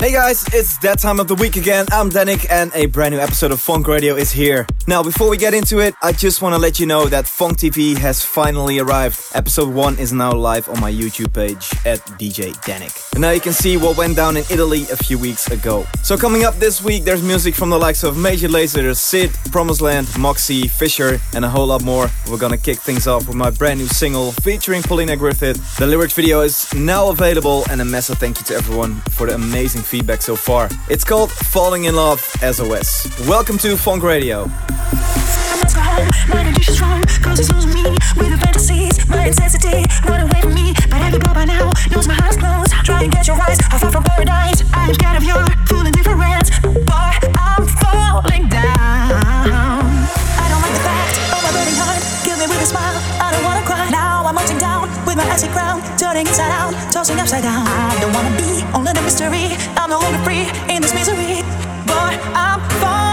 Hey guys, it's that time of the week again. I'm Dannic and a brand new episode of Funk Radio is here. Now, before we get into it, I just want to let you know that Funk TV has finally arrived. Episode 1 is now live on my YouTube page at DJ Dannic. And now you can see what went down in Italy a few weeks ago. So coming up this week, there's music from the likes of Major Lazer, Sid, Promised Land, Moxie, Fisher, and a whole lot more. We're gonna kick things off with my brand new single featuring Paulina Griffith. The lyrics video is now available and a massive thank you to everyone for the amazing feedback so far. It's called Falling in Love SOS. Welcome to Funk Radio. Smile. I'm melting down with my icy crown. Turning inside out, tossing upside down. I don't wanna be only the mystery. I'm no longer free in this misery. Boy, I'm falling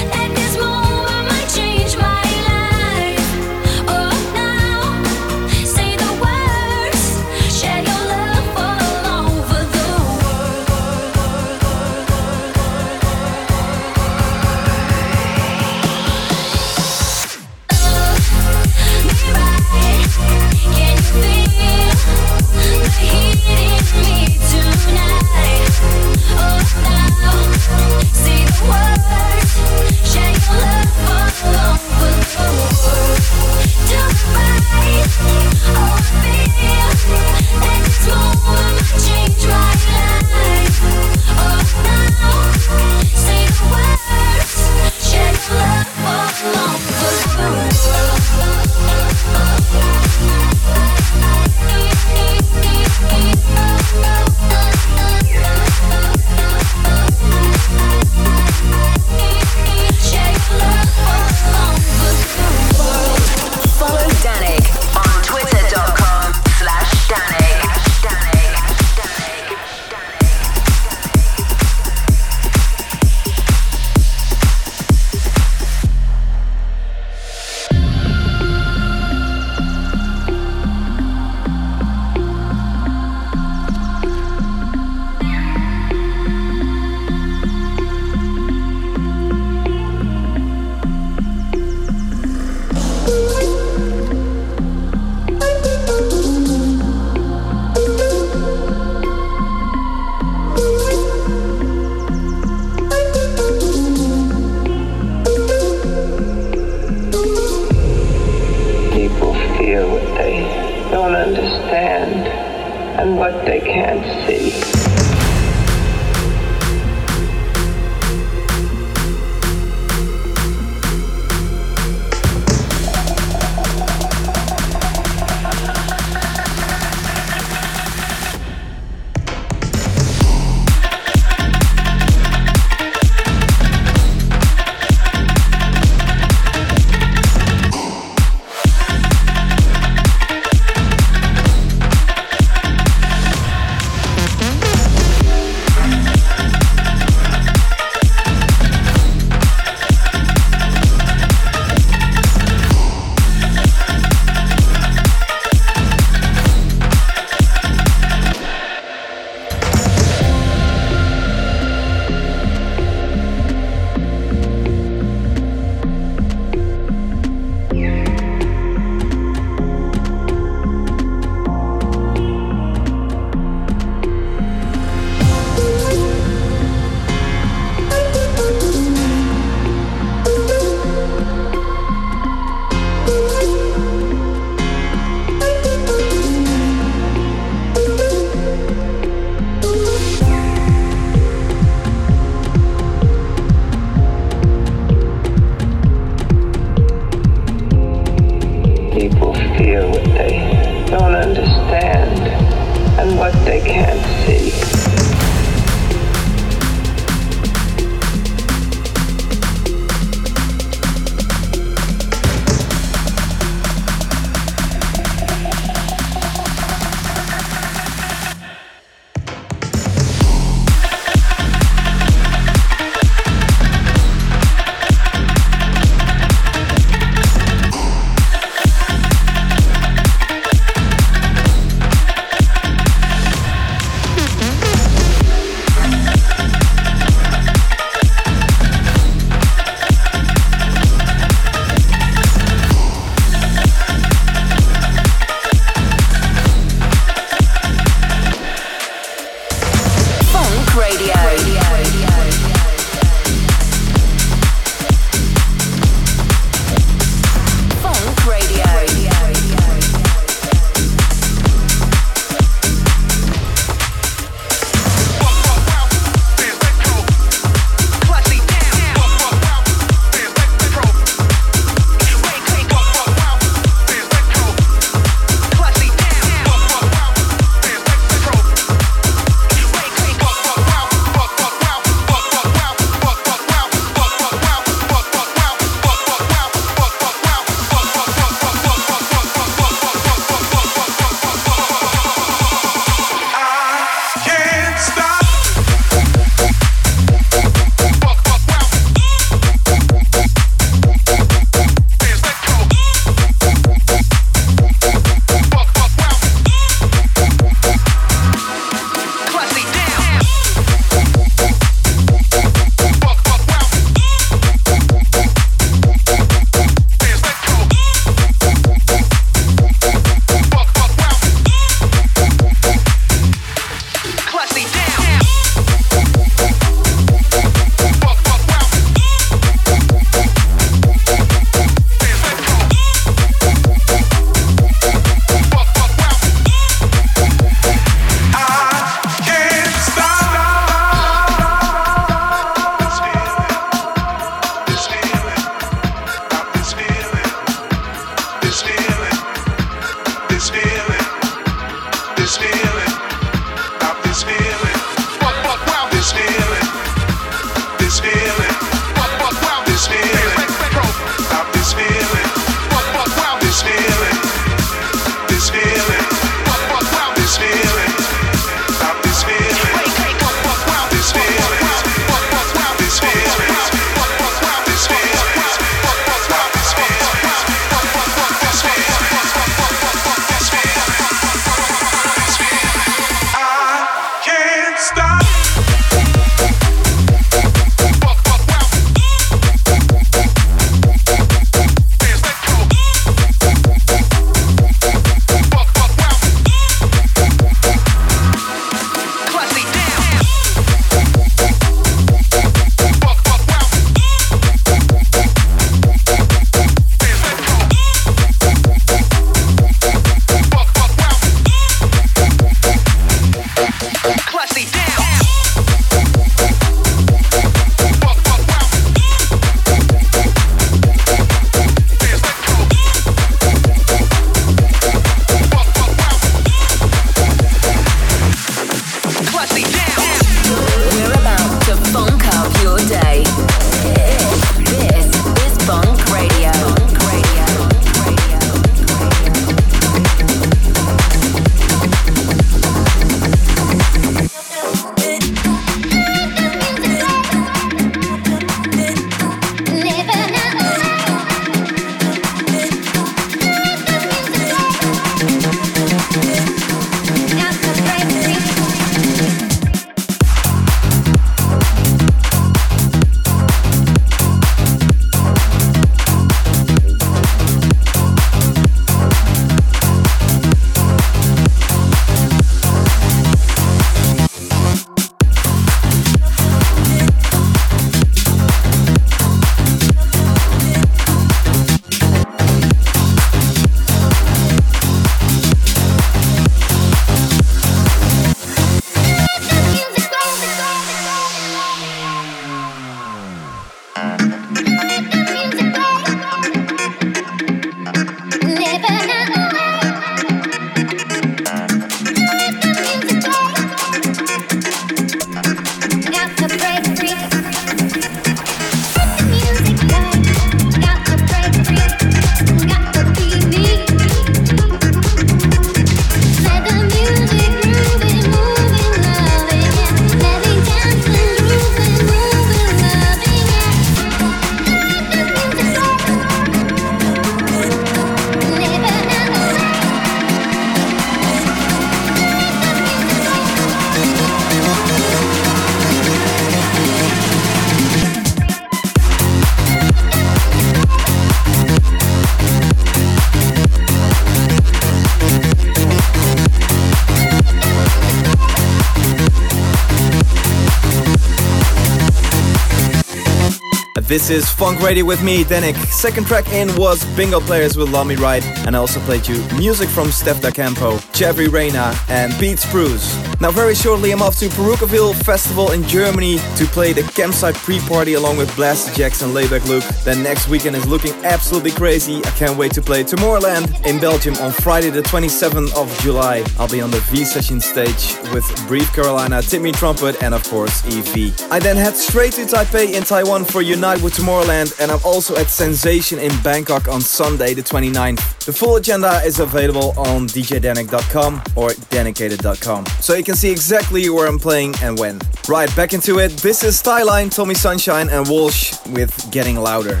This is Funk Radio with me, Dannic. Second track in was Bingo Players with Me Right, and I also played you music from Steph Da Campo, Jeffrey Reyna, and Pete Spruce. Now, very shortly, I'm off to Parookaville Festival in Germany to play the campsite pre-party along with Blaster Jackson, Laidback Luke. Then next weekend is looking absolutely crazy. I can't wait to play Tomorrowland in Belgium on Friday, the 27th of July. I'll be on the V session stage with Brief Carolina, Timmy Trumpet, and of course EV. I then head straight to Taipei in Taiwan for Unite with Tomorrowland, and I'm also at Sensation in Bangkok on Sunday, the 29th. The full agenda is available on djdanik.com or danicated.com, so you can see exactly where I'm playing and when. Right, back into it. This is Styline, Tommy Sunshine, and Walsh with Getting Louder.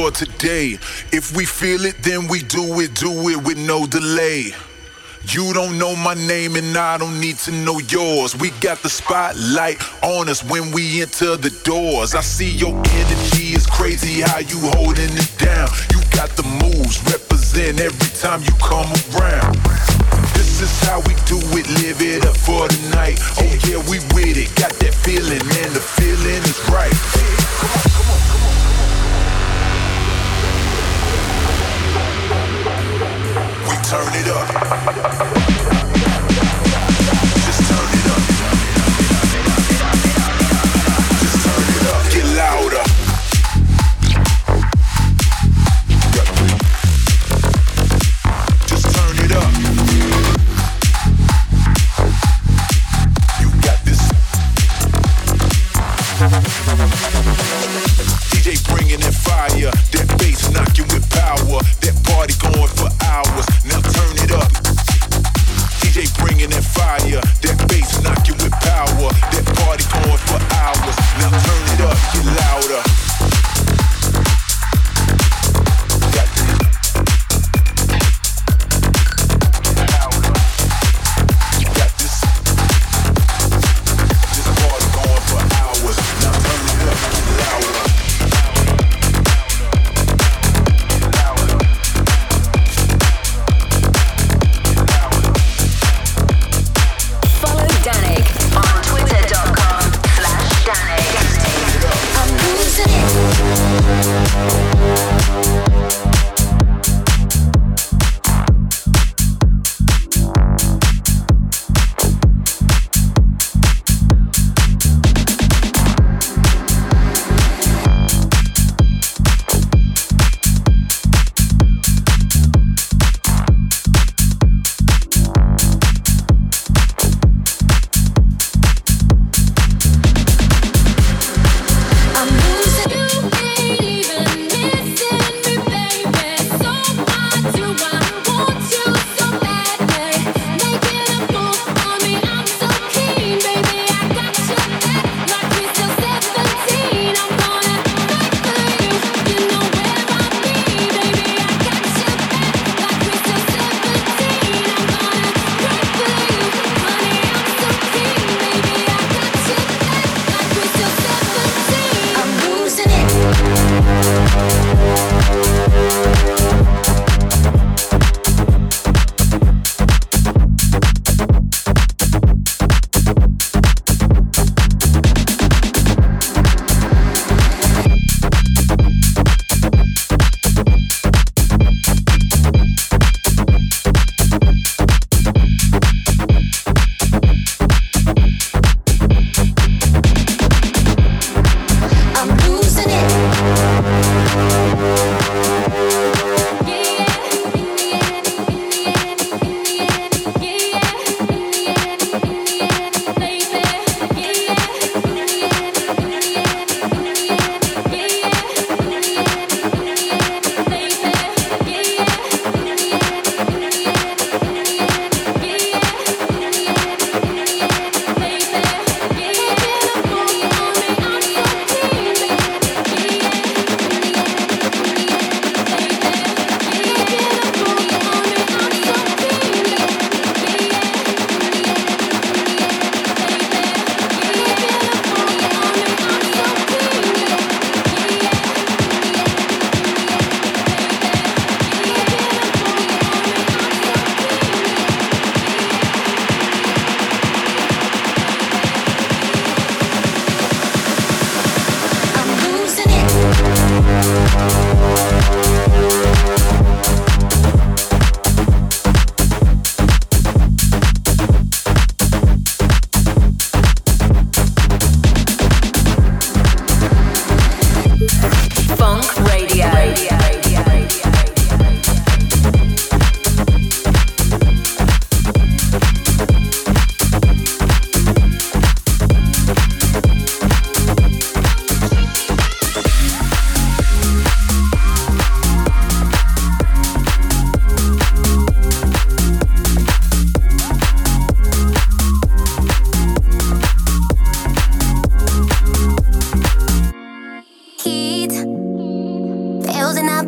For today. If we feel it, then we do it, do it with no delay. You don't know my name and I don't need to know yours. We got the spotlight on us when we enter the doors. I see your energy is crazy how you holding it down. You got the moves, represent every time you come around. This is how we do it, live it up for the night. Oh yeah, we with it, got that feeling and the feeling is right. Turn it up. loud.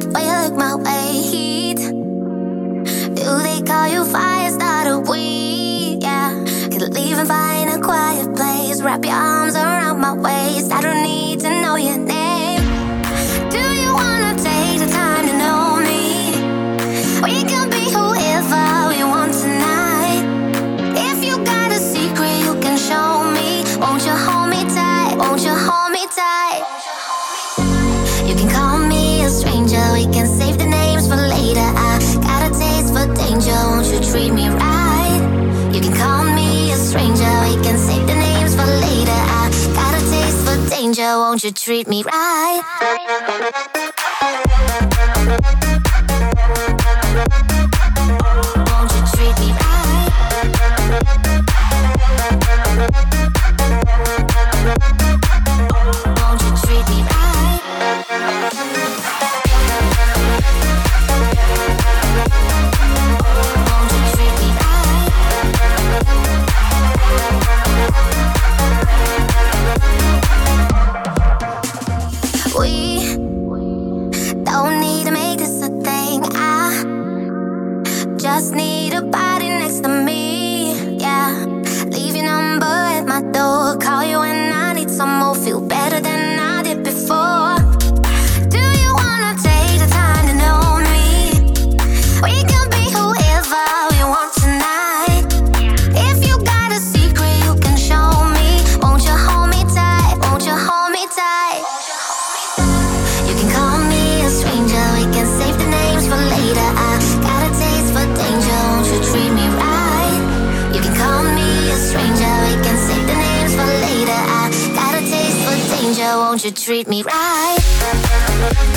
when you look my way. Heat. Do they call you fire starter? We, yeah. Could leave and find a quiet place. Wrap your arms. won't you treat me right? should treat me right.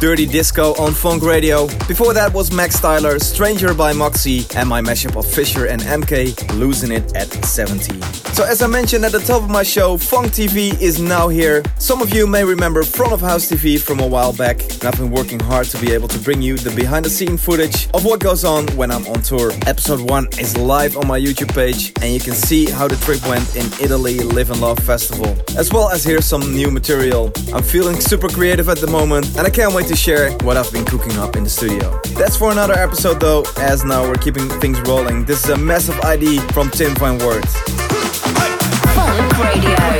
Dirty Disco on Funk Radio. Before that was Max Styler, Stranger by Moxie, and my mashup of Fisher and MK, Losing It at 17. So as I mentioned at the top of my show, Funk TV is now here. Some of you may remember Front of House TV from a while back, and I've been working hard to be able to bring you the behind the scene footage of what goes on when I'm on tour. Episode 1 is live on my YouTube page, and you can see how the trip went in Italy Live and Love Festival, as well as hear some new material. I'm feeling super creative at the moment, and I can't wait to share what I've been cooking up in the studio. That's for another episode though, as now we're keeping things rolling. This is a massive ID from Tim van Werd. Radio.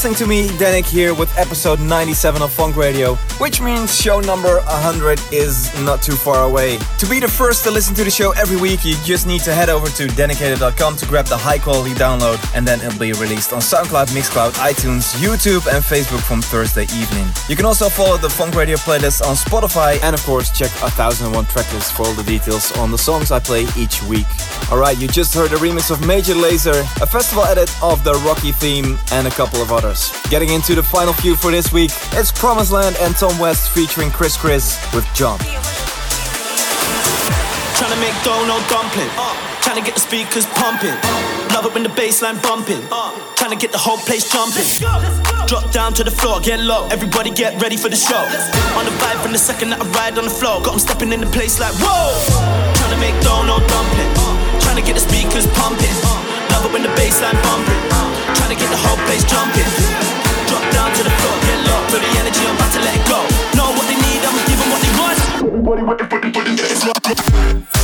Listening to me, Dannic, here with episode 97 of Funk Radio, which means show number 100 is not too far away. To be the first to listen to the show every week, you just need to head over to dedicated.com to grab the high quality download, and then it'll be released on SoundCloud, Mixcloud, iTunes, YouTube, and Facebook from Thursday evening. You can also follow the Funk Radio playlist on Spotify, and of course, check 1001 Tracklist for all the details on the songs I play each week. Alright, you just heard a remix of Major Lazer, a festival edit of the Rocky theme, and a couple of others. Getting into the final few for this week, it's Promised Land and Tom West featuring Chris Chris with John. Trying to make dough, no dumpling. Trying to get the speakers pumping. Love it when the bassline bumping. Trying to get the whole place jumping. Drop down to the floor, get low. Everybody get ready for the show. On the vibe from the second that I ride on the floor. Got them stepping in the place like whoa. Trying to make dough, no dumpling. Trying to get the speakers pumping. Love it when the bassline bumping. Uh, Trying to get the whole place jumping. Drop down to the floor, get low. Feel the energy, I'm about to let go. Know what they need, I'ma give them what they want. Everybody waiting for the, for the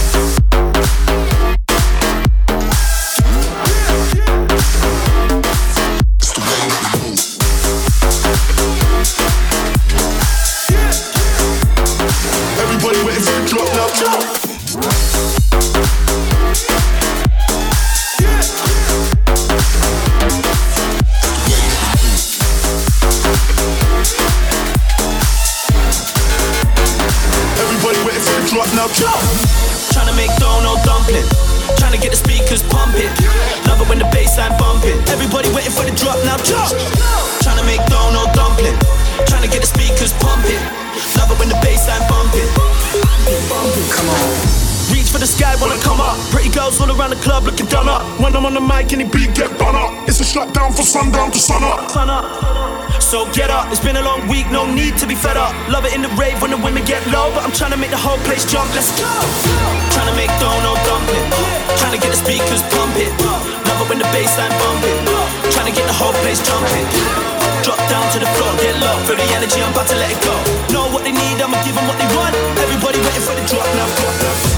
the sky, wanna come up. Pretty girls all around the club looking done up. When I'm on the mic the beat get done up, it's a shut down for sundown to sun up. Sun up. So get up, it's been a long week, no need to be fed up. Love it in the rave when the women get low, but I'm trying to make the whole place jump. Let's go. Trying to make dough, no dumpling. Trying to get the speakers pumping. Love it when the bassline bumping. Trying to get the whole place jumping. Drop down to the floor, get low. Feel the energy, I'm about to let it go. Know what they need, I'ma give them what they want. Everybody waiting for the drop now. Drop now.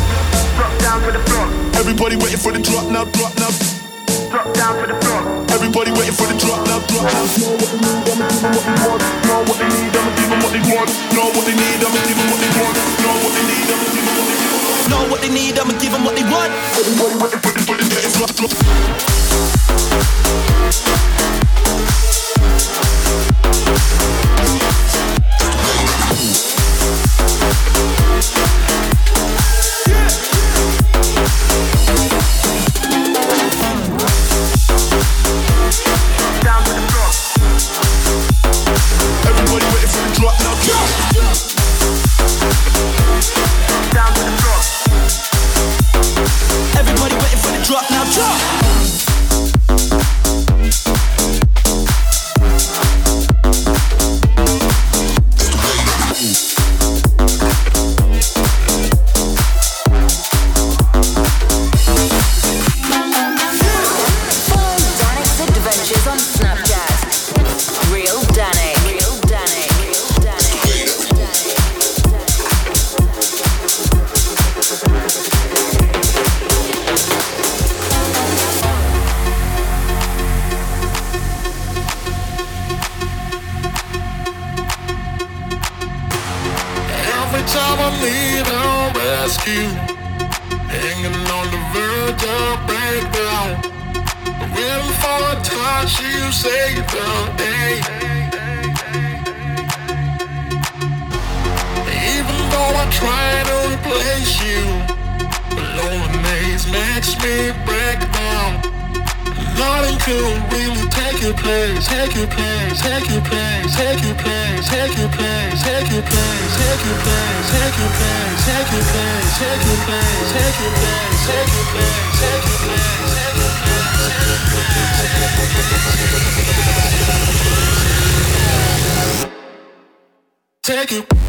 Drop down to the floor. Everybody waiting for the drop now, drop now. Drop down to the floor. Everybody waiting for the drop now, drop now. Know what they need, I'ma give them what they want. Know what they need, I'ma give them what they want. Know what they need, I'ma give them what they want. Know what they need, I'ma give them what they want. Everybody waiting for the for the dance floor. Take it.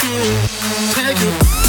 Take it.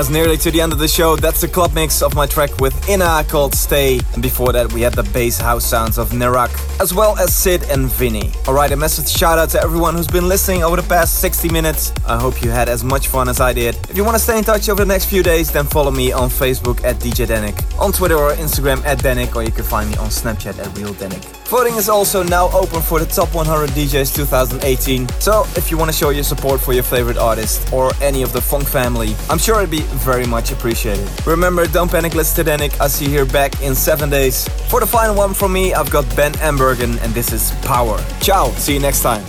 Us nearly to the end of the show, that's the club mix of my track with Ina called Stay. And before that, we had the bass house sounds of Nerak, as well as Sid and Vinny. Alright, a massive shout out to everyone who's been listening over the past 60 minutes. I hope you had as much fun as I did. If you want to stay in touch over the next few days, then follow me on Facebook at DJ Dannic, on Twitter or Instagram at Dannic, or you can find me on Snapchat at Real Dannic. Voting is also now open for the Top 100 DJs 2018. So if you want to show your support for your favorite artist or any of the Funk family, I'm sure it'd be very much appreciated. Remember, don't panic, let's Dannic. I'll see you here back in seven days. For the final one from me, I've got Ben Ambergen, and this is Power. Ciao, see you next time.